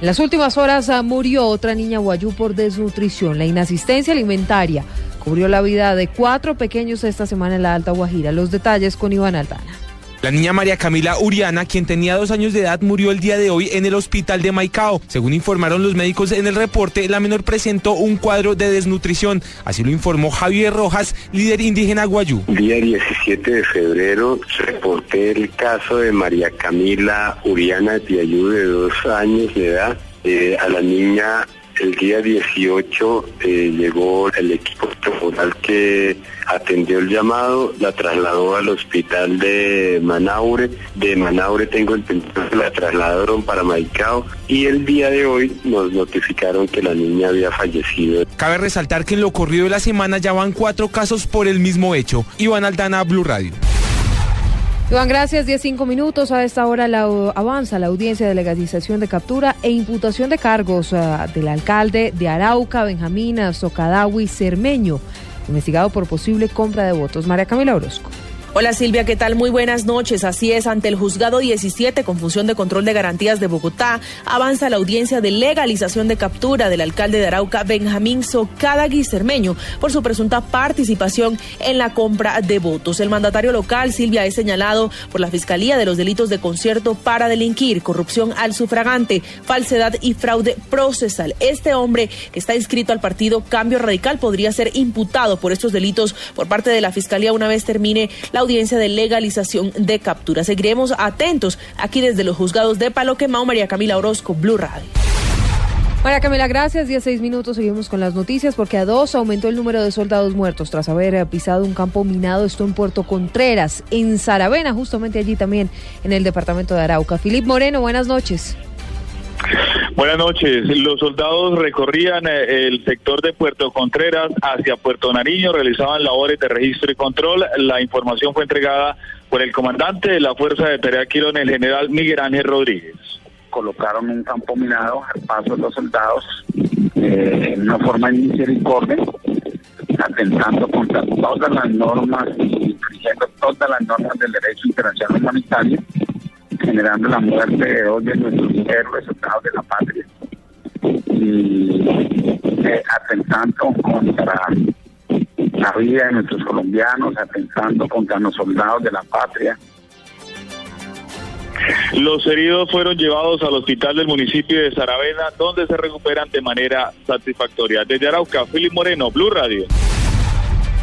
En las últimas horas ah, murió otra niña guayú por desnutrición. La inasistencia alimentaria cubrió la vida de cuatro pequeños esta semana en la Alta Guajira. Los detalles con Iván Aldana. La niña María Camila Uriana, quien tenía dos años de edad, murió el día de hoy en el hospital de Maicao. Según informaron los médicos en el reporte, la menor presentó un cuadro de desnutrición. Así lo informó Javier Rojas, líder indígena guayú. Día 17 de febrero reporté el caso de María Camila Uriana Tiayú, de dos años de edad. Eh, a la niña el día 18 eh, llegó el equipo temporal que atendió el llamado, la trasladó al hospital de Manaure. De Manaure tengo entendido que la trasladaron para Maicao y el día de hoy nos notificaron que la niña había fallecido. Cabe resaltar que en lo corrido de la semana ya van cuatro casos por el mismo hecho. Iván Aldana, Blue Radio. Iván, gracias. 15 minutos. A esta hora la, avanza la audiencia de legalización de captura e imputación de cargos uh, del alcalde de Arauca, Benjamín Socadawi Cermeño, investigado por posible compra de votos. María Camila Orozco. Hola Silvia, ¿qué tal? Muy buenas noches. Así es, ante el juzgado 17 con función de control de garantías de Bogotá, avanza la audiencia de legalización de captura del alcalde de Arauca, Benjamín Socada Guisermeño, por su presunta participación en la compra de votos. El mandatario local, Silvia, es señalado por la Fiscalía de los delitos de concierto para delinquir, corrupción al sufragante, falsedad y fraude procesal. Este hombre, que está inscrito al partido Cambio Radical, podría ser imputado por estos delitos por parte de la Fiscalía una vez termine la audiencia de legalización de captura. Seguiremos atentos aquí desde los juzgados de Palo Quemao, María Camila Orozco, Blue Radio. María Camila, gracias. 16 minutos, seguimos con las noticias porque a dos aumentó el número de soldados muertos tras haber pisado un campo minado, esto en Puerto Contreras, en Saravena, justamente allí también en el departamento de Arauca. Filip Moreno, buenas noches. Buenas noches. Los soldados recorrían eh, el sector de Puerto Contreras hacia Puerto Nariño, realizaban labores de registro y control. La información fue entregada por el comandante de la Fuerza de Tarea Quirón, el general Miguel Ángel Rodríguez. Colocaron un campo minado al paso de los soldados eh, en una forma de misericordia, atentando contra todas las normas y infringiendo todas las normas del derecho internacional humanitario generando la muerte de dos de nuestros héroes soldados de la patria y eh, atentando contra la vida de nuestros colombianos, atentando contra los soldados de la patria. Los heridos fueron llevados al hospital del municipio de Saravena, donde se recuperan de manera satisfactoria. Desde Arauca, Filipe Moreno, Blue Radio.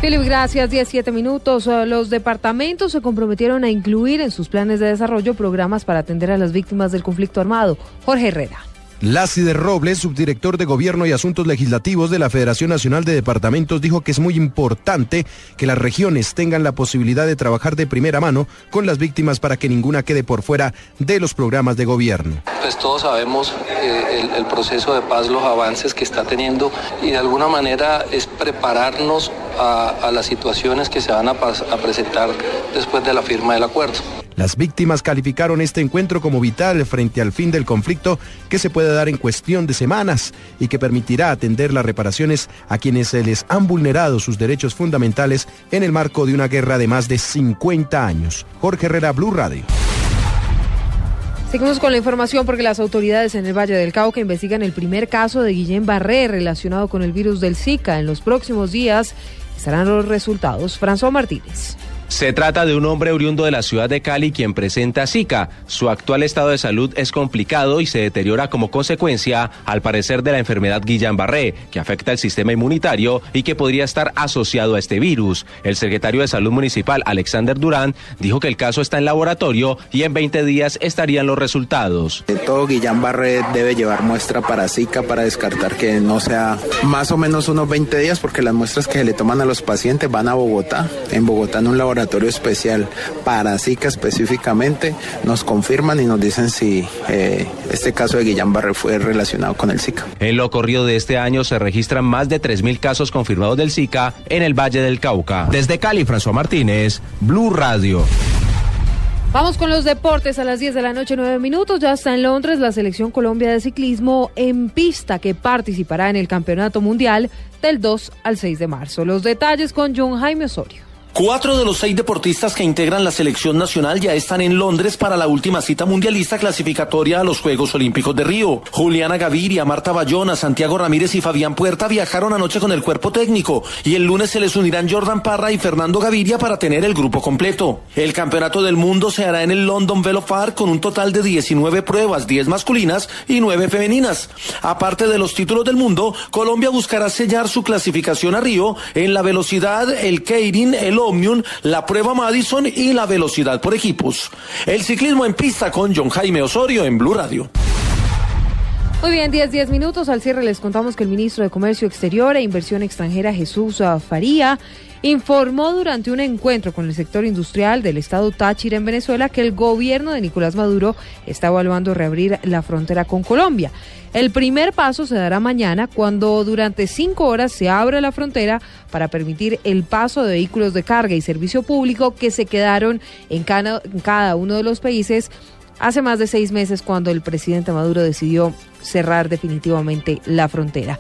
Philip, gracias. 17 minutos. Uh, los departamentos se comprometieron a incluir en sus planes de desarrollo programas para atender a las víctimas del conflicto armado. Jorge Herrera. Lácider Robles, subdirector de Gobierno y Asuntos Legislativos de la Federación Nacional de Departamentos, dijo que es muy importante que las regiones tengan la posibilidad de trabajar de primera mano con las víctimas para que ninguna quede por fuera de los programas de gobierno. Pues todos sabemos eh, el, proceso de paz, los avances que está teniendo y de alguna manera es prepararnos a, las situaciones que se van a presentar después de la firma del acuerdo. Las víctimas calificaron este encuentro como vital frente al fin del conflicto que se puede dar en cuestión de semanas y que permitirá atender las reparaciones a quienes se les han vulnerado sus derechos fundamentales en el marco de una guerra de más de 50 años. Jorge Herrera, Blue Radio. Seguimos con la información porque las autoridades en el Valle del Cauca investigan el primer caso de Guillén Barré relacionado con el virus del Zika. En los próximos días estarán los resultados. François Martínez. Se trata de un hombre oriundo de la ciudad de Cali quien presenta Zika. Su actual estado de salud es complicado y se deteriora como consecuencia, al parecer, de la enfermedad Guillain-Barré, que afecta el sistema inmunitario y que podría estar asociado a este virus. El secretario de Salud Municipal, Alexander Durán, dijo que el caso está en laboratorio y en 20 días estarían los resultados. Todo Guillain-Barré debe llevar muestra para Zika para descartar que no sea más o menos unos 20 días porque las muestras que se le toman a los pacientes van a Bogotá. En Bogotá en un laboratorio laboratorio especial para Zika específicamente, nos confirman y nos dicen si eh, este caso de Guillain Barré fue relacionado con el Zika. En lo corrido de este año se registran más de 3.000 casos confirmados del Zika en el Valle del Cauca. Desde Cali, François Martínez, Blue Radio. Vamos con los deportes a las 10 de la noche, 9 minutos. Ya está en Londres la selección Colombia de ciclismo en pista que participará en el Campeonato Mundial del 2 al 6 de marzo. Los detalles con John Jaime Osorio. Cuatro de los seis deportistas que integran la selección nacional ya están en Londres para la última cita mundialista clasificatoria a los Juegos Olímpicos de Río. Juliana Gaviria, Marta Bayona, Santiago Ramírez y Fabián Puerta viajaron anoche con el cuerpo técnico y el lunes se les unirán Jordan Parra y Fernando Gaviria para tener el grupo completo. El campeonato del mundo se hará en el London Velo Park con un total de 19 pruebas, 10 masculinas y 9 femeninas. Aparte de los títulos del mundo, Colombia buscará sellar su clasificación a Río en la velocidad, el Keirin, el Omnium, la prueba Madison y la velocidad por equipos. El ciclismo en pista con John Jaime Osorio en Blue Radio. Muy bien, 10, 10 minutos. Al cierre les contamos que el ministro de Comercio Exterior e Inversión Extranjera, Jesús Faría, informó durante un encuentro con el sector industrial del estado Táchira en Venezuela que el gobierno de Nicolás Maduro está evaluando reabrir la frontera con Colombia. El primer paso se dará mañana cuando durante cinco horas se abra la frontera para permitir el paso de vehículos de carga y servicio público que se quedaron en cada, en cada uno de los países hace más de seis meses cuando el presidente Maduro decidió cerrar definitivamente la frontera.